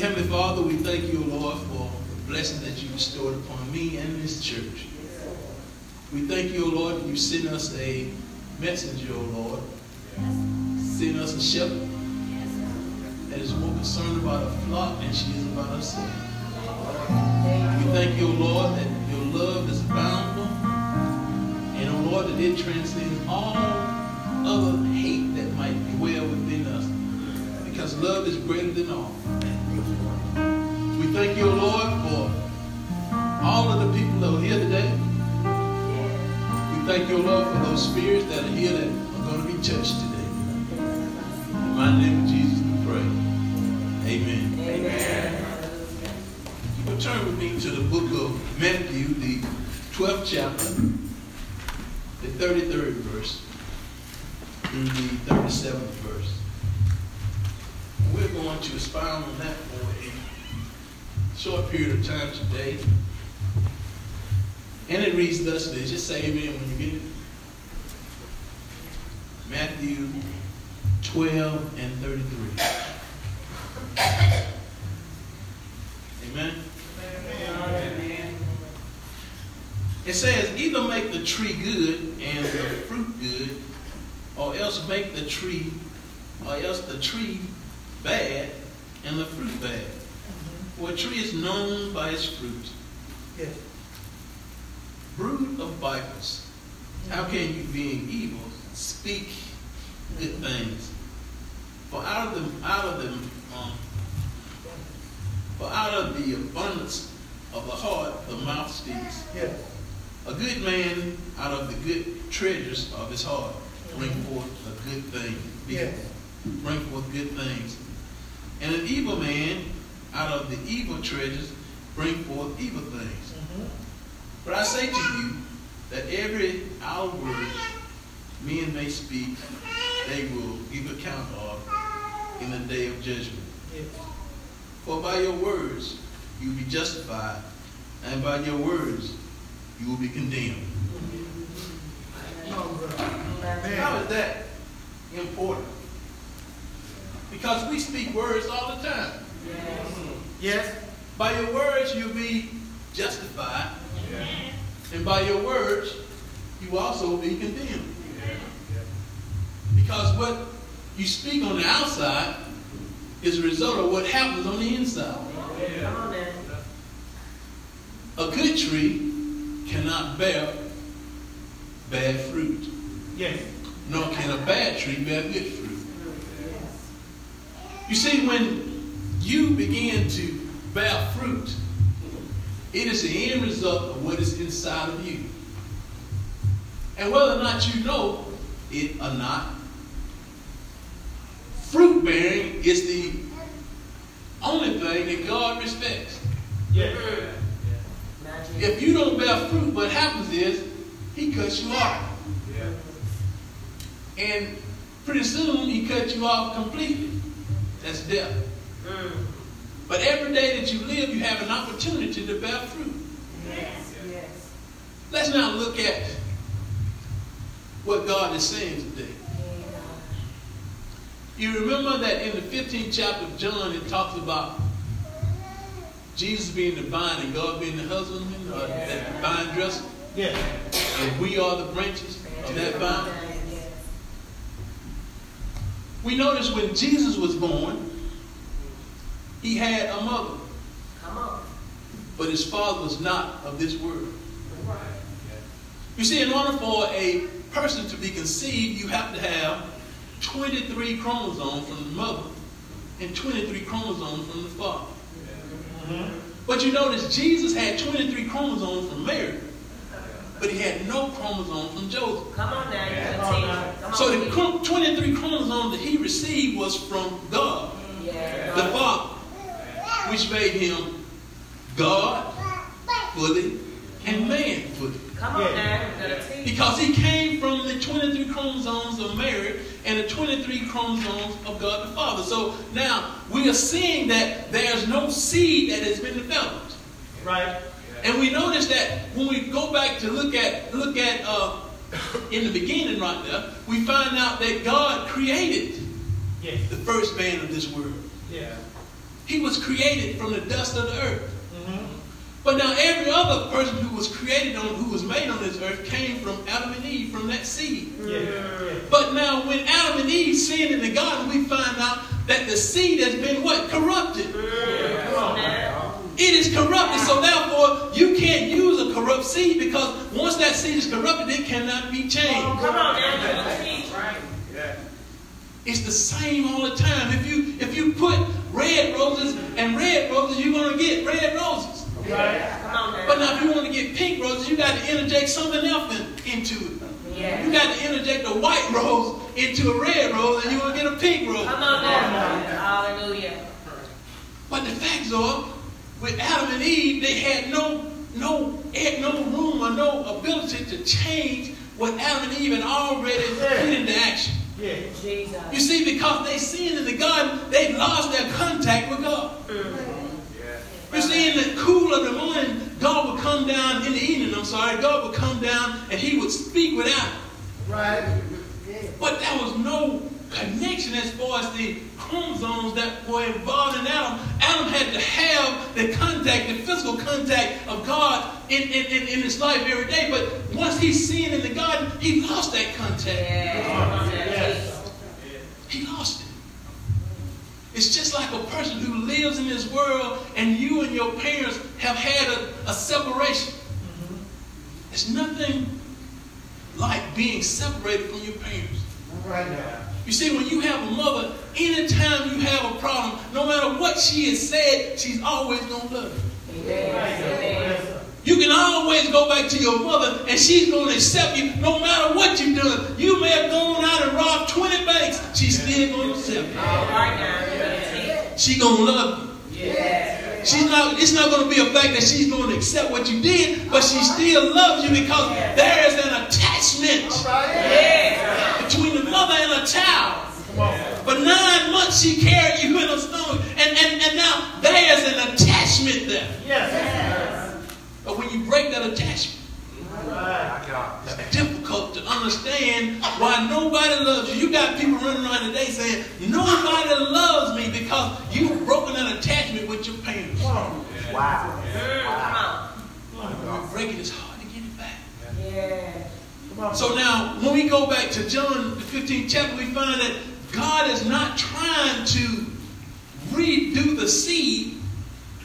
Heavenly Father, we thank you, Lord, for the blessing that you bestowed upon me and this church. We thank you, Lord, that you sent us a messenger, O Lord. Sent us a shepherd that is more concerned about a flock than she is about herself. We thank you, Lord, that your love is boundless. And, oh Lord, that it transcends all other hate that might dwell within us. Because love is greater than all. We thank you, Lord, for all of the people that are here today. We thank you, Lord, for those spirits that are here that are going to be touched today. In my name of Jesus, we pray. Amen. Amen. You will turn with me to the book of Matthew, the 12th chapter, the 33rd verse, through the 37th verse. Going to expound on that for a short period of time today. And it reads thusly. Just say amen when you get it. Matthew 12 and 33. Amen. Amen. It says, either make the tree good and the fruit good, or else make the tree, or else the tree bad and the fruit bad. Mm-hmm. For a tree is known by its fruit. Yes. Brood of vipers, how can you, being evil, speak good things? For out of them, out of them, um, for out of the abundance of the heart, the mouth speaks. Yes. A good man out of the good treasures of his heart bring forth a good thing. Yes. Bring forth good things. And an evil man out of the evil treasures bring forth evil things. Mm-hmm. But I say to you that every outward word men may speak, they will give account of in the day of judgment. Yes. For by your words you will be justified, and by your words you will be condemned. How is that important? Because we speak words all the time. Yes. yes. By your words you'll be justified. Yes. And by your words you will also be condemned. Because what you speak on the outside is a result of what happens on the inside. A good tree cannot bear bad fruit. Yes. Nor can a bad tree bear good fruit. You see, when you begin to bear fruit, it is the end result of what is inside of you. And whether or not you know it or not, fruit bearing is the only thing that God respects. Yeah. If you don't bear fruit, what happens is he cuts you off. Yeah. And pretty soon he cuts you off completely. That's death. Mm. But every day that you live, you have an opportunity to bear fruit. Yes. yes. Let's now look at what God is saying today. You remember that in the 15th chapter of John, it talks about Jesus being the vine and God being the husbandman, or yes. that vine dresser. Yes. And we are the branches of that vine. We notice when Jesus was born, he had a mother. Come on. But his father was not of this world. You see, in order for a person to be conceived, you have to have 23 chromosomes from the mother and 23 chromosomes from the father. Mm-hmm. But you notice Jesus had 23 chromosomes from Mary, but he had no chromosomes from Joseph. Come on now. Come on now. So the 23 chromosomes that he received was from God, yeah. the Father, which made him God fully and man fully. Come on yeah. now. Because he came from the 23 chromosomes of Mary and the 23 chromosomes of God the Father. So now we are seeing that there's no seed that has been developed. Right. And we notice that when we go back to look at look at uh, in the beginning right there, we find out that God created yes. the first man of this world. Yeah. He was created from the dust of the earth. But now every other person who was created on, who was made on this earth came from Adam and Eve, from that seed. Yeah. But now when Adam and Eve sinned in the garden, we find out that the seed has been what? Corrupted. Yeah. It is corrupted, so therefore you can't use a corrupt seed because once that seed is corrupted, it cannot be changed. Oh, come on, man. Right. Yeah. It's the same all the time. If you if you put red roses and red roses, you're gonna get red roses. Right. But now if you want to get pink roses, you got to interject something else in, into it. Yeah. You got to interject a white rose into a red rose, and you're gonna get a pink rose. Come on now. Hallelujah. But the facts are, with Adam and Eve, they had no no had no room or no ability to change what Adam and Eve had already yeah. put into action. Yeah. Jesus. You see, because they sinned in the garden, they lost their contact with God. Mm. You see, in the cool of the morning, God would come down, in the evening, I'm sorry, God would come down and he would speak with Adam. Right. But there was no connection as far as the chromosomes that were involved in Adam. Adam had to have the contact, the physical contact of God in, in, in, in his life every day. But once he sinned in the garden, he lost that contact. Yeah. He lost it. It's just like a person who lives in this world and you and your parents have had a, a separation. Mm-hmm. Nothing like being separated from your parents. Right now. You see, when you have a mother, anytime you have a problem, no matter what she has said, she's always going to love you. Amen. You can always go back to your mother and she's going to accept you no matter what you've done. You may have gone out and robbed 20 banks. She's still going to accept you. She's going to love you. She's not, it's not going to be a fact that she's going to accept what you did, but she still loves you because there is an attachment between the mother and a child. For nine she carried you in her stomach, and, and, and now there is an attachment there. Yes. But when you break that attachment, it's difficult to understand why nobody loves you. You got people running around today saying, nobody loves me because you've broken that attachment with your parents. Wow. wow. wow. When you break it, it's hard to get it back. Yeah. So now, when we go back to John, the 15th chapter, we find that God is not trying to redo the seed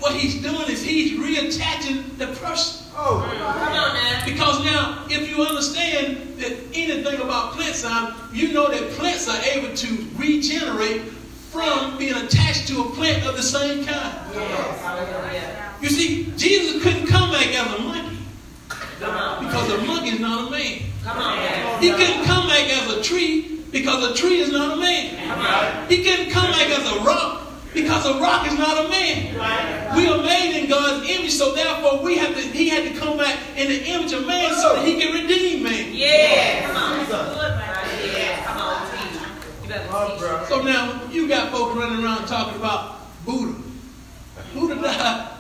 what he's doing is he's reattaching the person. Oh, come on now. Because now, if you understand that anything about plants, you know that plants are able to regenerate from being attached to a plant of the same kind. Yes. You see, Jesus couldn't come back as a monkey. Because a monkey is not a man. He couldn't come back as a tree because a tree is not a man. He couldn't come back as a rock because a rock is not a man. We are made in God's image, so therefore we have to. He had to come back in the image of man so that he can redeem man. Yeah, come on, come on, So now you got folks running around talking about Buddha. Buddha died.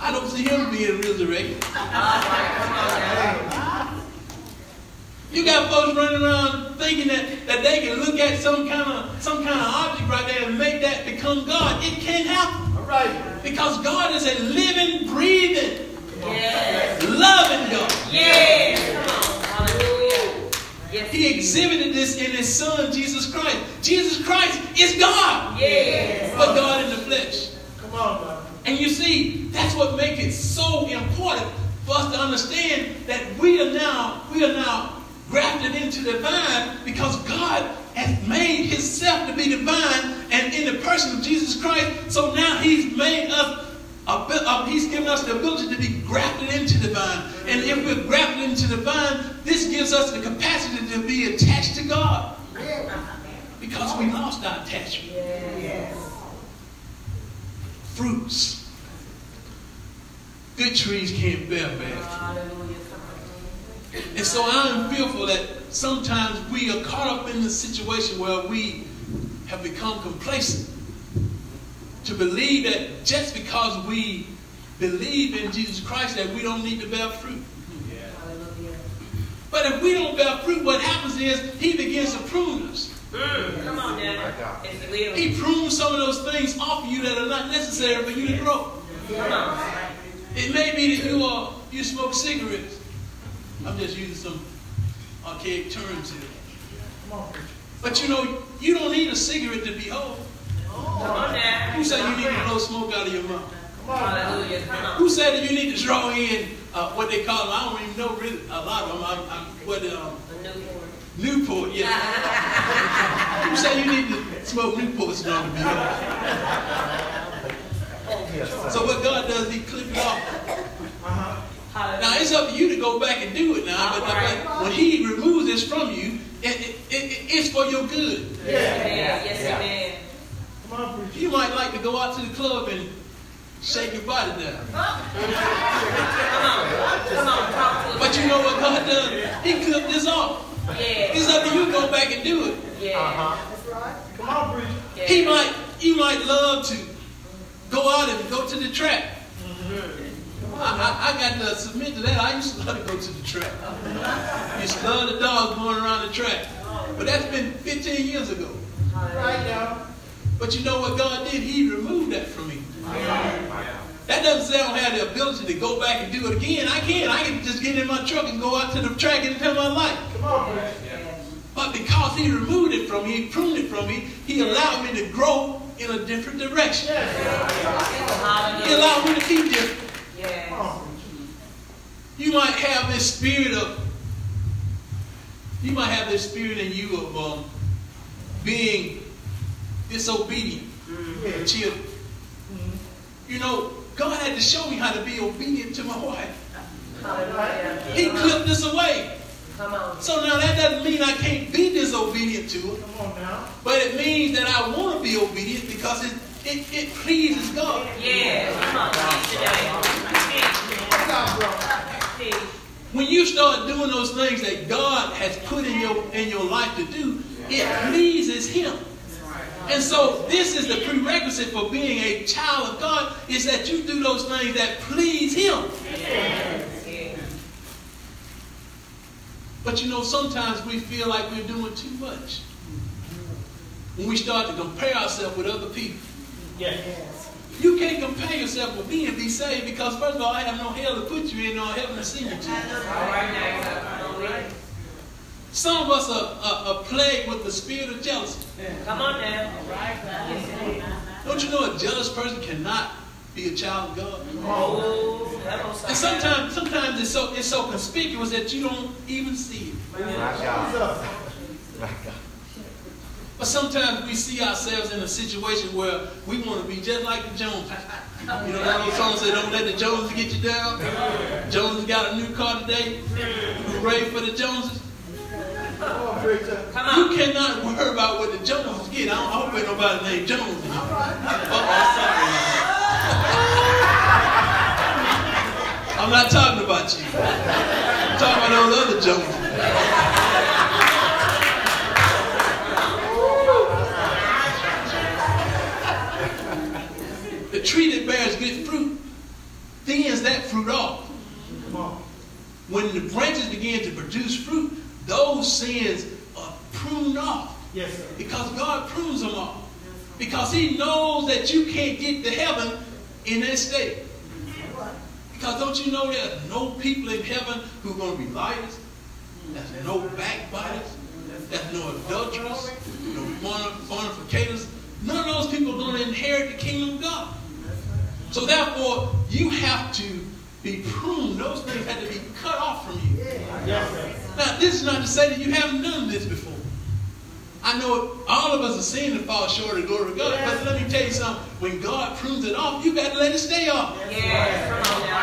I don't see him being resurrected. You got folks running around thinking that, that they can look at some kind of some kind of object right there and make that become God. It can't happen. All right. Because God is a living, breathing, yes. loving God. Yes. Hallelujah. Yes. He exhibited this in his son, Jesus Christ. Jesus Christ is God. Yes. But God in the flesh. Come on, man. And you see, that's what makes it so important for us to understand that we are now, we are now grafted into the vine because God has made himself to be divine and in the person of Jesus Christ. So now he's made us, a, uh, he's given us the ability to be grafted into the vine. And if we're grafted into the vine, this gives us the capacity to be attached to God. Because we lost our attachment. Fruits. Good trees can't bear bad fruit. And so I'm fearful that sometimes we are caught up in the situation where we have become complacent to believe that just because we believe in Jesus Christ that we don't need to bear fruit. Yeah. But if we don't bear fruit, what happens is he begins to prune us. Mm, come on now. If you will. He prunes some of those things off of you that are not necessary for you to grow. Come on. It may be that you are you smoke cigarettes. I'm just using some archaic terms here. But you know, you don't need a cigarette to be whole. Come on now. Who said you need to blow smoke out of your mouth? Hallelujah. Who said that you need to draw in uh, what they call I don't even know really a lot of them. I'm, I'm what um, A new one. Newport, yeah. Who said you need to smoke Newports in order to be whole? So what God does, He clip it off. Hallelujah. Now it's up to you to go back and do it now. But, but when He removes this from you, it, it, it, it's for your good. Yes, yes, amen. You might like to go out to the club and shake your body down. Come on. Come on. Talk to. But you know what God does? He clipped this off. Yeah. It's Yes. up to you to go back and do it. Yes. Uh-huh. Come on, preacher. yes. He might, you might love to go out and go to the track. I, I, I got to submit to that. I used to love to go to the track. used to love the dogs going around the track. But that's been 15 years ago. Right now. But you know what God did? He removed that from me. That doesn't say I don't have the ability to go back and do it again. I can. I can just get in my truck and go out to the track and tell my life. Come on, preacher. But because he removed it from me, he pruned it from me, he allowed me to grow in a different direction. He allowed me to be different. You might have this spirit of, you might have this spirit in you of um, being disobedient to children. You know, God had to show me how to be obedient to my wife. Hallelujah. He clipped this away. Come on. So now that doesn't mean I can't be disobedient to her, Come on now. but it means that I want to be obedient because it, it, it pleases God. Yes. Come on. Bro. When you start doing those things that God has put in your in your life to do, it pleases Him. And so this is the prerequisite for being a child of God is that you do those things that please Him. But you know, sometimes we feel like we're doing too much. When we start to compare ourselves with other people. Yes. You can't compare yourself with me and be saved because first of all, I have no hell to put you in nor heaven to send you to. All right now. Come on. with it. Some of us are, are, are plagued with the spirit of jealousy. Come on now. Yes. Don't you know a jealous person cannot be a child of God? Oh, that And sometimes, sometimes it's so it's so conspicuous that you don't even see it. Jesus. But sometimes we see ourselves in a situation where we want to be just like the Joneses. You know that old song say, "Don't let the Joneses get you down." Joneses got a new car today. You ready for the Joneses? Come on, You cannot worry about what the Joneses get. I, don't, I hope ain't nobody named Jones. in here. Uh-oh, sorry. I'm not talking about you. I'm talking about those other Joneses. Good fruit thins that fruit off. When the branches begin to produce fruit, those sins are pruned off. Yes, sir. Because God prunes them off. Because He knows that you can't get to heaven in that state. Because don't you know there's no people in heaven who are going to be liars? There's no backbiters. There's no adulterers. No fornicators. None of those people are going to inherit the kingdom of God. So therefore, you have to be pruned. Those things have to be cut off from you. Now, this is not to say that you haven't done this before. I know all of us are seen and fall short of the glory of God. But let me tell you something. When God prunes it off, you got to let it stay off. Yes. Come on now.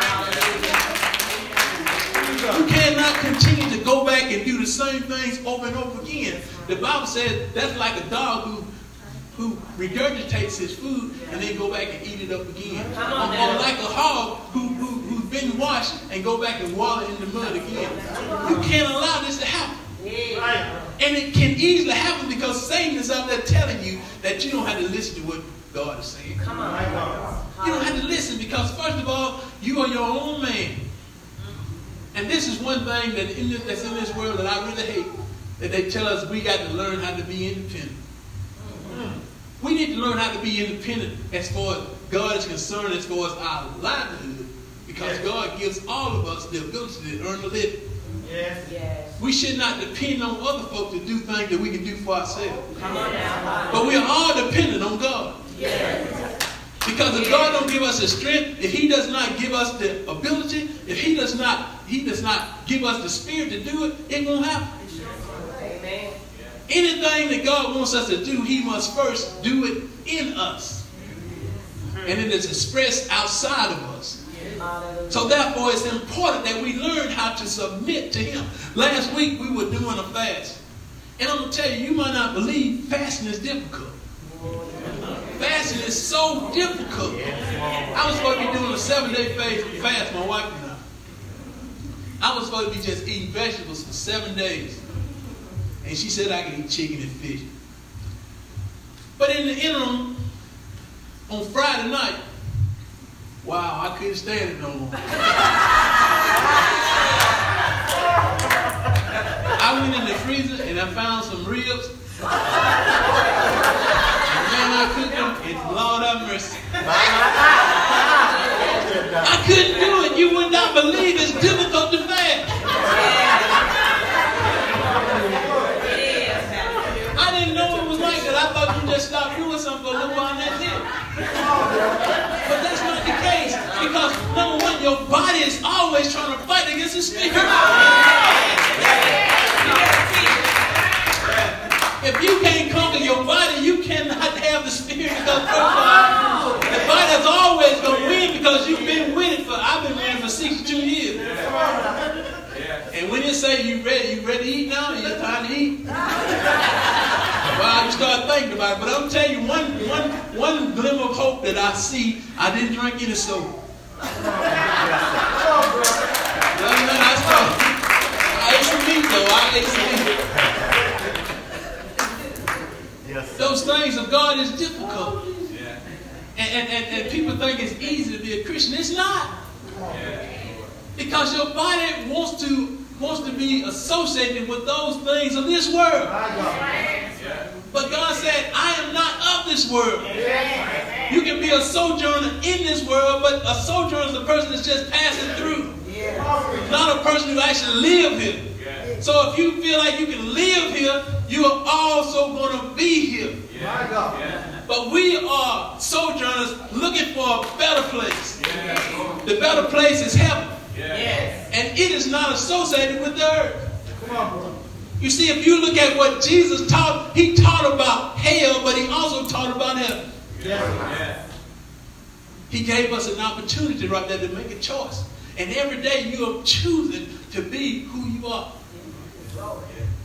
Hallelujah. You cannot continue to go back and do the same things over and over again. The Bible says that's like a dog who who regurgitates his food and then go back and eat it up again. Or, like a hog who, who, who's been washed and go back and wallow in the mud again. You can't allow this to happen. And it can easily happen because Satan is out there telling you that you don't have to listen to what God is saying. Come on. You don't have to listen because, first of all, you are your own man. And this is one thing that in this, that's in this world that I really hate. that they tell us we got to learn how to be independent. Mm. We need to learn how to be independent as far as God is concerned, as far as our livelihood, because God gives all of us the ability to earn a living. Yes. Yes. We should not depend on other folk to do things that we can do for ourselves. Come on now. But we are all dependent on God. Because if God don't give us the strength, if He does not give us the ability, if He does not, He does not give us the spirit to do it, it won't happen. Anything that God wants us to do, He must first do it in us. And it is expressed outside of us. So therefore, it's important that we learn how to submit to Him. Last week we were doing a fast. And I'm going to tell you, you might not believe fasting is difficult. Fasting is so difficult. I was supposed to be doing a seven-day fast, my wife and I. I was supposed to be just eating vegetables for seven days. And she said I could eat chicken and fish. But in the interim, on Friday night, wow, I couldn't stand it no more. I went in the freezer and I found some ribs. And man, I cooked them, and Lord have mercy. Against. If you can't conquer your body, you cannot have the spirit of all, the body's always gonna win because you've been winning for I've been winning for 62 years. And when you say you ready, you ready to eat now, it's time to eat. Well, you start thinking about it. But I'm telling you, one, one, one glimmer of hope that I see, I didn't drink any soda. Meat though. I ate some meat. Yes. Those things of God is difficult. And, and, and, and people think it's easy to be a Christian. It's not. Because your body wants to wants to be associated with those things of this world. But God said, I am not of this world. You can be a sojourner in this world, but a sojourner is a person that's just passing through. Not a person who actually live here. So if you feel like you can live here, you are also going to be here. My God. But we are sojourners looking for a better place. The better place is heaven. And it is not associated with the earth. Come on, bro. You see, if you look at what Jesus taught, he taught about hell, but he also taught about heaven. Yes. He gave us an opportunity right there to make a choice. And every day you are choosing to be who you are.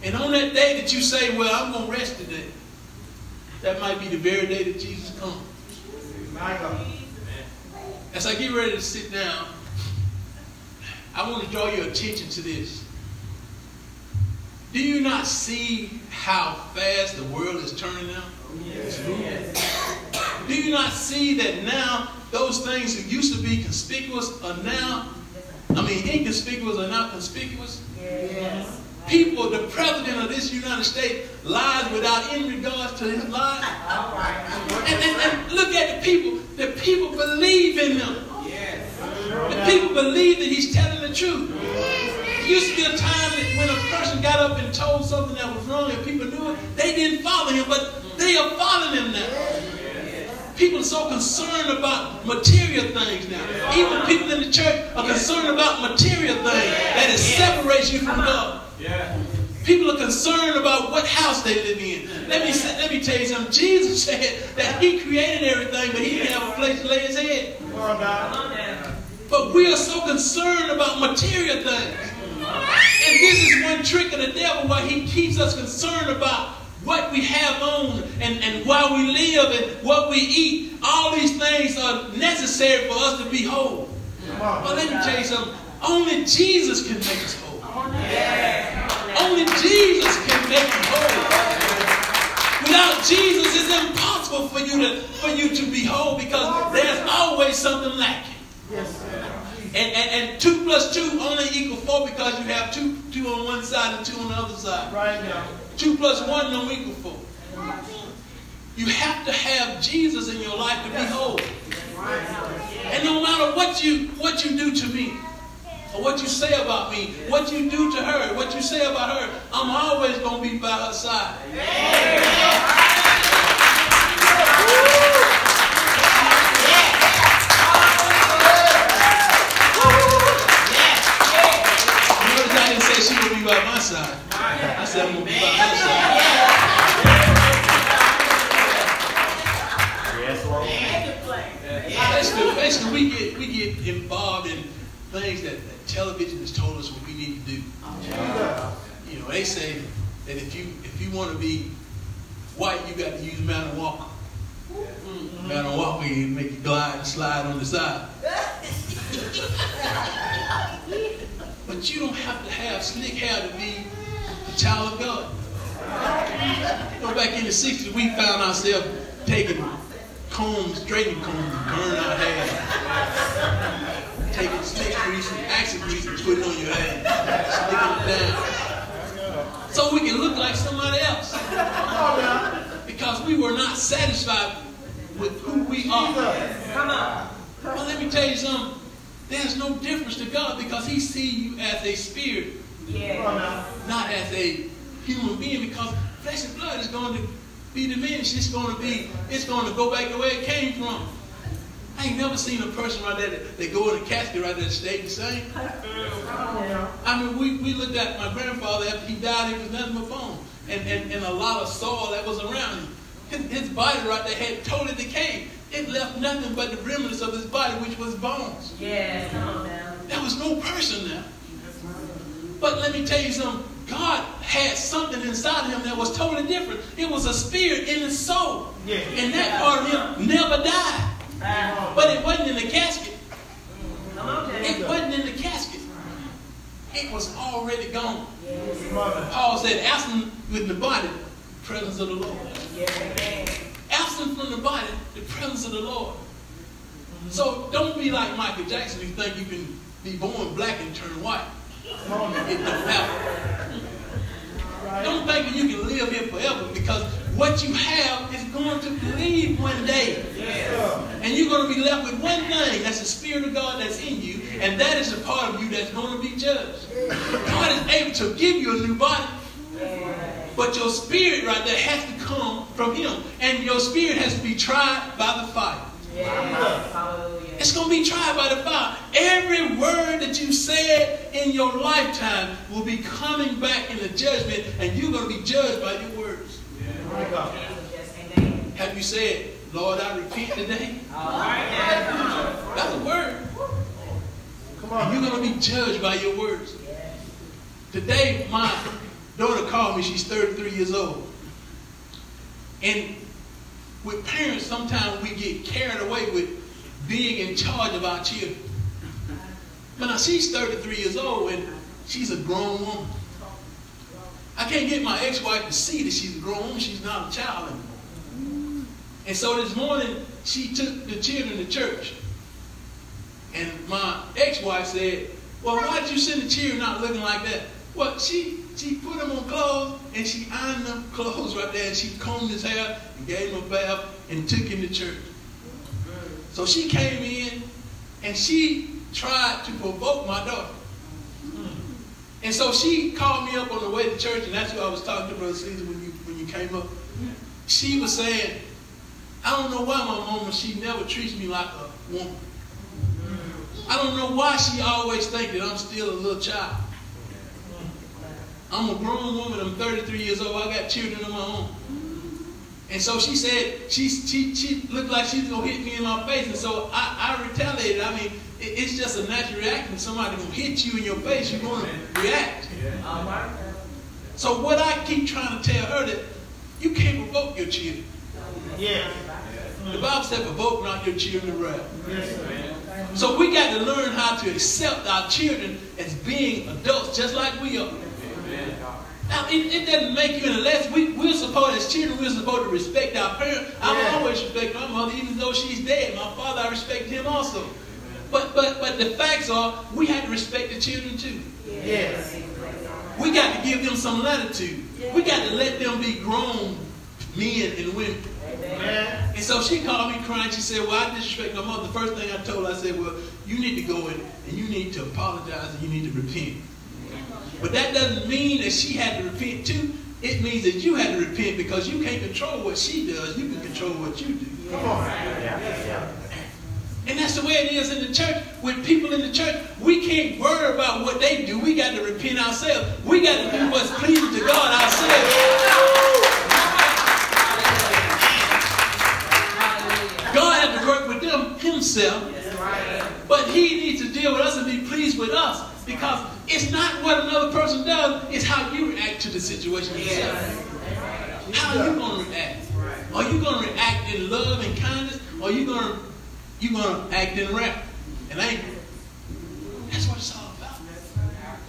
And on that day that you say, well, I'm going to rest today, that might be the very day that Jesus comes. As I get ready to sit down, I want to draw your attention to this. Do you not see how fast the world is turning now? Do you not see that now those things that used to be conspicuous are now, I mean, inconspicuous are not conspicuous? Yes. People, the president of this United States lies without any regards to his life. And, and, and look at the people. The people believe in him. The people believe that he's telling the truth. There used to be a time that when a person got up and told something that was wrong and people knew it, they didn't follow him, but they are following him now. People are so concerned about material things now. Even people in the church are concerned about material things that it separates you from God. People are concerned about what house they live in. Let me say, let me tell you something. Jesus said that He created everything, but He didn't have a place to lay His head. But we are so concerned about material things. And this is one trick of the devil why he keeps us concerned about what we have on and, and why we live and what we eat. All these things are necessary for us to be whole. But let me tell you something. Only Jesus can make us whole. Only Jesus can make you whole. Without Jesus, it's impossible for you to for you to be whole because there's always something lacking. Yes. And, and, and two plus two only equal four because you have two two on one side and two on the other side. Right now. Two plus one don't equal four. You have to have Jesus in your life to be whole. And no matter what you what you do to me, or what you say about me, what you do to her, what you say about her, I'm always gonna be by her side. My side. I said I'm gonna be by her side. Yes, Lord. Basically, basically we get we get involved in things that, that television has told us what we need to do. You know, they say that if you if you want to be white, you got to use Madam Walker. Madam Walker, you make you glide and slide on the side. But you don't have to have slick hair to be a child of God. You know, back in the 60s, we found ourselves taking combs, straightening combs, and burning our hair. Taking stick grease and acid grease and putting it on your head. Slicking it down. So we can look like somebody else. Because we were not satisfied with who we are. Come on. Well, let me tell you something. There's no difference to God because He sees you as a spirit, Yeah. not as a human being. Because flesh and blood is going to be diminished. It's going to be. It's going to go back the way it came from. I ain't never seen a person right there that they go in a casket right there that stayed the same. I mean, we, we looked at my grandfather after he died, he was nothing but bone. And, and, and a lot of soil that was around him. His, his body right there had totally decayed. It left nothing but the remnants of his body, which was bones. Yes. Come on now. There was no person there. But let me tell you something. God had something inside of him that was totally different. It was a spirit in his soul. Yeah. And that part of him never died. Ah, But it wasn't in the casket. Come on, It wasn't in the casket. It was already gone. Yes. Mother. Paul said, absent with the body, presence of the Lord. Yes, amen. Absent from the body, the presence of the Lord. So don't be like Michael Jackson who think you can be born black and turn white. Come on now. It don't happen. Don't think that you can live here forever because what you have is going to leave one day. And you're going to be left with one thing. That's the Spirit of God that's in you. And that is the part of you that's going to be judged. God is able to give you a new body. But your spirit right there has to come from Him. And your spirit has to be tried by the fire. Yes. Hallelujah. It's going to be tried by the fire. Every word that you said in your lifetime will be coming back in the judgment, and you're going to be judged by your words. My God. Yes. Have you said, Lord, I repent today? All right now. Come on. That's a word. Come And on. you're going to be judged by your words. Today, my daughter called me. She's 33 years old. And with parents, sometimes we get carried away with being in charge of our children. But now she's 33 years old and she's a grown woman. I can't get my ex-wife to see that she's grown. She's not a child anymore. And so this morning, she took the children to church. And my ex-wife said, well, why did you send the children out looking like that? Well, she she put him on clothes and she ironed them clothes right there and she combed his hair and gave him a bath and took him to church. So she came in and she tried to provoke my daughter. And so she called me up on the way to church, and that's who I was talking to, Brother Caesar, when you when you came up. She was saying, I don't know why my mama, she never treats me like a woman. I don't know why she always think that I'm still a little child. I'm a grown woman. I'm 33 years old. I got children of my own. And so she said she she she looked like she's gonna hit me in my face, and so I, I retaliated. I mean, it, it's just a natural reaction. Somebody gonna hit you in your face, you're gonna react. All right. So what I keep trying to tell her that you can't provoke your children. Yes. The Bible said, "Provoke not your children to wrath." Yes. So we got to learn how to accept our children as being adults, just like we are. Now, it, it doesn't make you any less. We, we're supposed, as children, we're supposed to respect our parents. I Yeah. always respect my mother, even though she's dead. My father, I respect him also. But but but the facts are we have to respect the children too. Yes. We got to give them some latitude. We got to let them be grown men and women. Amen. And so she called me crying. She said, Well, I disrespect my mother. The first thing I told her, I said, Well, you need to go in and you need to apologize and you need to repent. But that doesn't mean that she had to repent too. It means that you had to repent because you can't control what she does. You can control what you do. Come on. And that's the way it is in the church. With people in the church, we can't worry about what they do. We got to repent ourselves. We got to do what's pleasing to God ourselves. God had to work with them himself. But he needs to deal with us and be pleased with us. Because it's not what another person does, it's how you react to the situation yourself. How are you going to react? Are you going to react in love and kindness? Or are you going to you going to act in wrath and anger? That's what it's all about.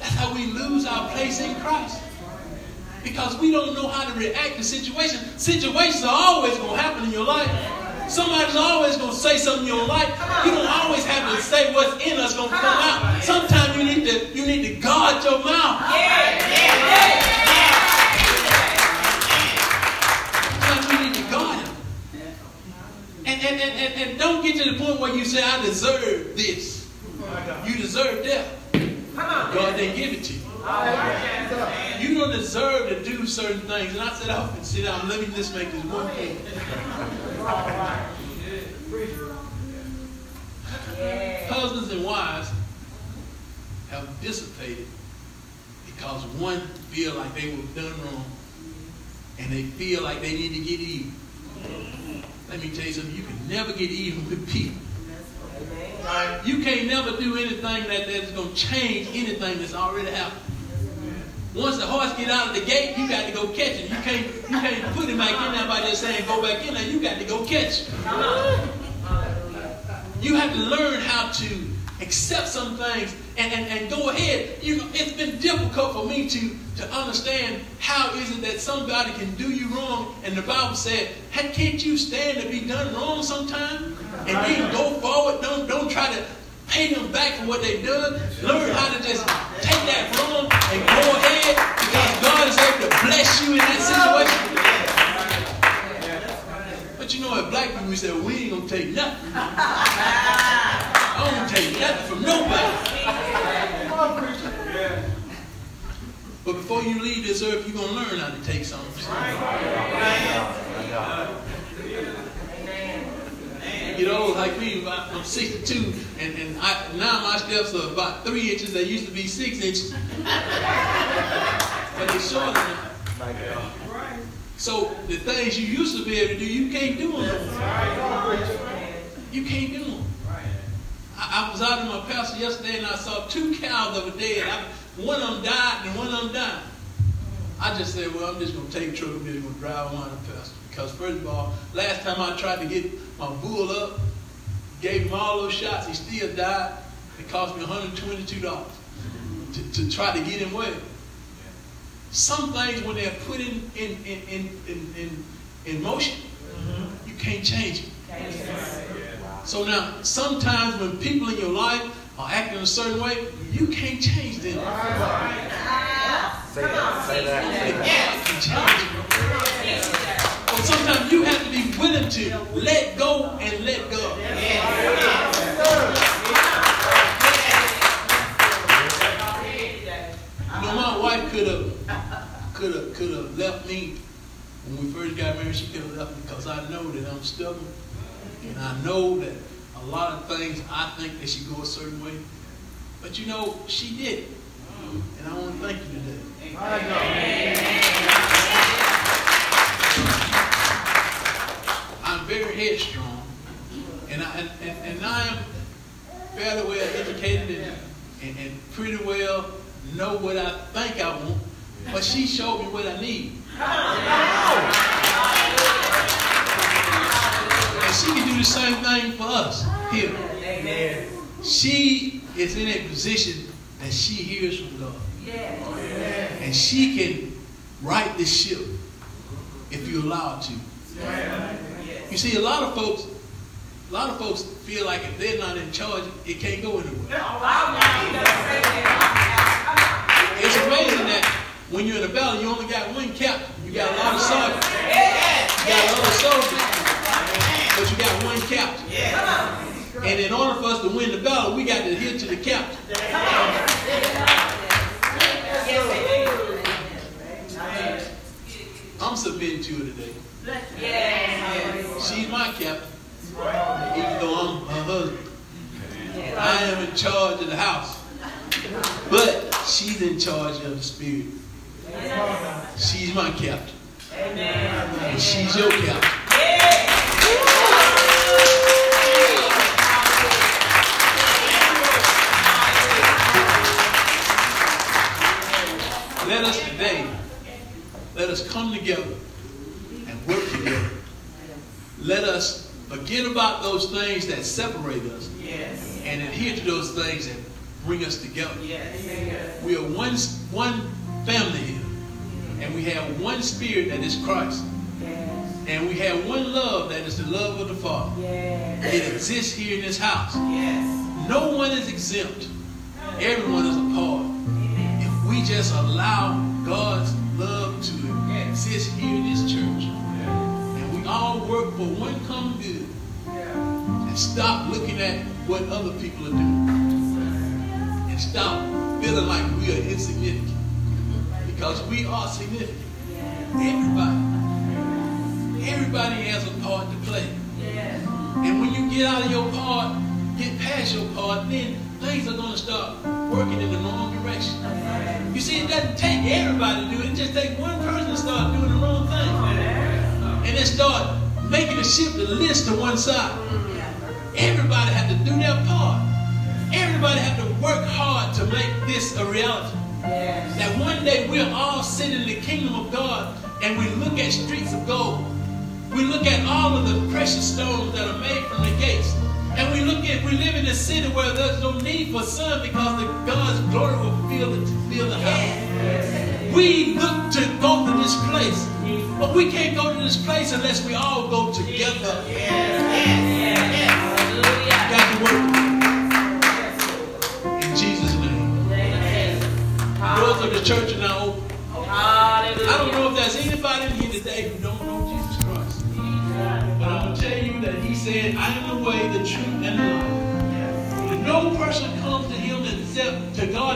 That's how we lose our place in Christ. Because we don't know how to react to situations. Situations are always going to happen in your life. Somebody's always going to say something in your life. You don't always have to say what's in us going to come out. Sometimes you need to you need to guard your mouth. Sometimes you need to guard it. And, and, and, and, and don't get to the point where you say, I deserve this. You deserve death. God didn't give it to you. You don't deserve to do certain things. And I said, oh, sit down. Let me just make this one thing. Husbands and wives have dissipated because one feel like they were done wrong and they feel like they need to get even. Let me tell you something, you can never get even with people. You can't never do anything that, that's going to change anything that's already happened. Once the horse get out of the gate, you got to go catch it. You can't, you can't put him back in there by just saying go back in there. You got to go catch him. You have to learn how to accept some things and, and, and go ahead. You know, it's been difficult for me to, to understand how is it that somebody can do you wrong and the Bible said, hey, can't you stand to be done wrong sometime? And then go forward. Don't, don't try to pay them back for what they've done. Learn how to just take that wrong and go ahead because God is able to bless you in that situation. But you know, at black people, we say, we ain't going to take nothing. I don't take nothing from nobody. But before you leave this earth, you're going to learn how to take something. You get old like me, I'm 62, and, and I, now my steps are about three inches. They used to be six inches. but they're shorter now. So the things you used to be able to do, you can't do them. You can't do them. I, I was out in my pasture yesterday and I saw two cows that were dead. I, one of them died and one of them died. I just said, well, I'm just going to take a truck and going to drive them out of the pasture. Because first of all, last time I tried to get my bull up, gave him all those shots, he still died. It cost me $122 to, to try to get him well. Some things, when they're put in, in, in, in, in, in, in motion, you can't change it. So now, sometimes when people in your life are acting a certain way, you can't change them. Say that. Say that. Can change you. But sometimes you have to be willing to let go and let go. You know, my wife could have could have could have left me when we first got married. She could have left me because I know that I'm stubborn, and I know that a lot of things I think they should go a certain way. But you know, she did, and I want to thank you today. I'm very headstrong, and I and, and, and I am fairly well educated and, and, and pretty well know what I think I want. But she showed me what I need. And she can do the same thing for us here. She is in a position that she hears from God. And she can right the ship if you allow her to. You see, a lot of folks, a lot of folks feel like if they're not in charge, it can't go anywhere. It's amazing that when you're in a battle, you only got one captain. You got a lot of soldiers. You got a lot of soldiers. But you got one captain. Yeah. And in order for us to win the battle, we got to adhere to the captain. I'm submitting to her today. She's my captain. Even though I'm her husband. I am in charge of the house. But she's in charge of the spirit. She's my captain. And she's your captain. Us today, let us come together and work together. Let us forget about those things that separate us and adhere to those things that bring us together. We are one, one family here. And we have one spirit that is Christ. And we have one love that is the love of the Father. It exists here in this house. No one is exempt. Everyone is a part. We just allow God's love to exist here in this church, and we all work for one common good, and stop looking at what other people are doing, and stop feeling like we are insignificant, because we are significant. Everybody, everybody has a part to play. And when you get out of your part, get past your part, then things are going to start working in the wrong direction. You see, it doesn't take everybody to do it. It just takes one person to start doing the wrong thing. And then start making the ship the list to one side. Everybody had to do their part. Everybody had to work hard to make this a reality. That one day we'll all sit in the kingdom of God and we look at streets of gold. We look at all of the precious stones that are made from the gates. And we look at, we live in a city where there's no need for sun because the God's glory will fill the, fill the house. We look to go to this place. But we can't go to this place unless we all go together. Got to work. In Jesus' name. Doors of the church are now open. I don't know if there's anybody in here today who don't said, I am the way, the truth, and the life. No person comes to him except to God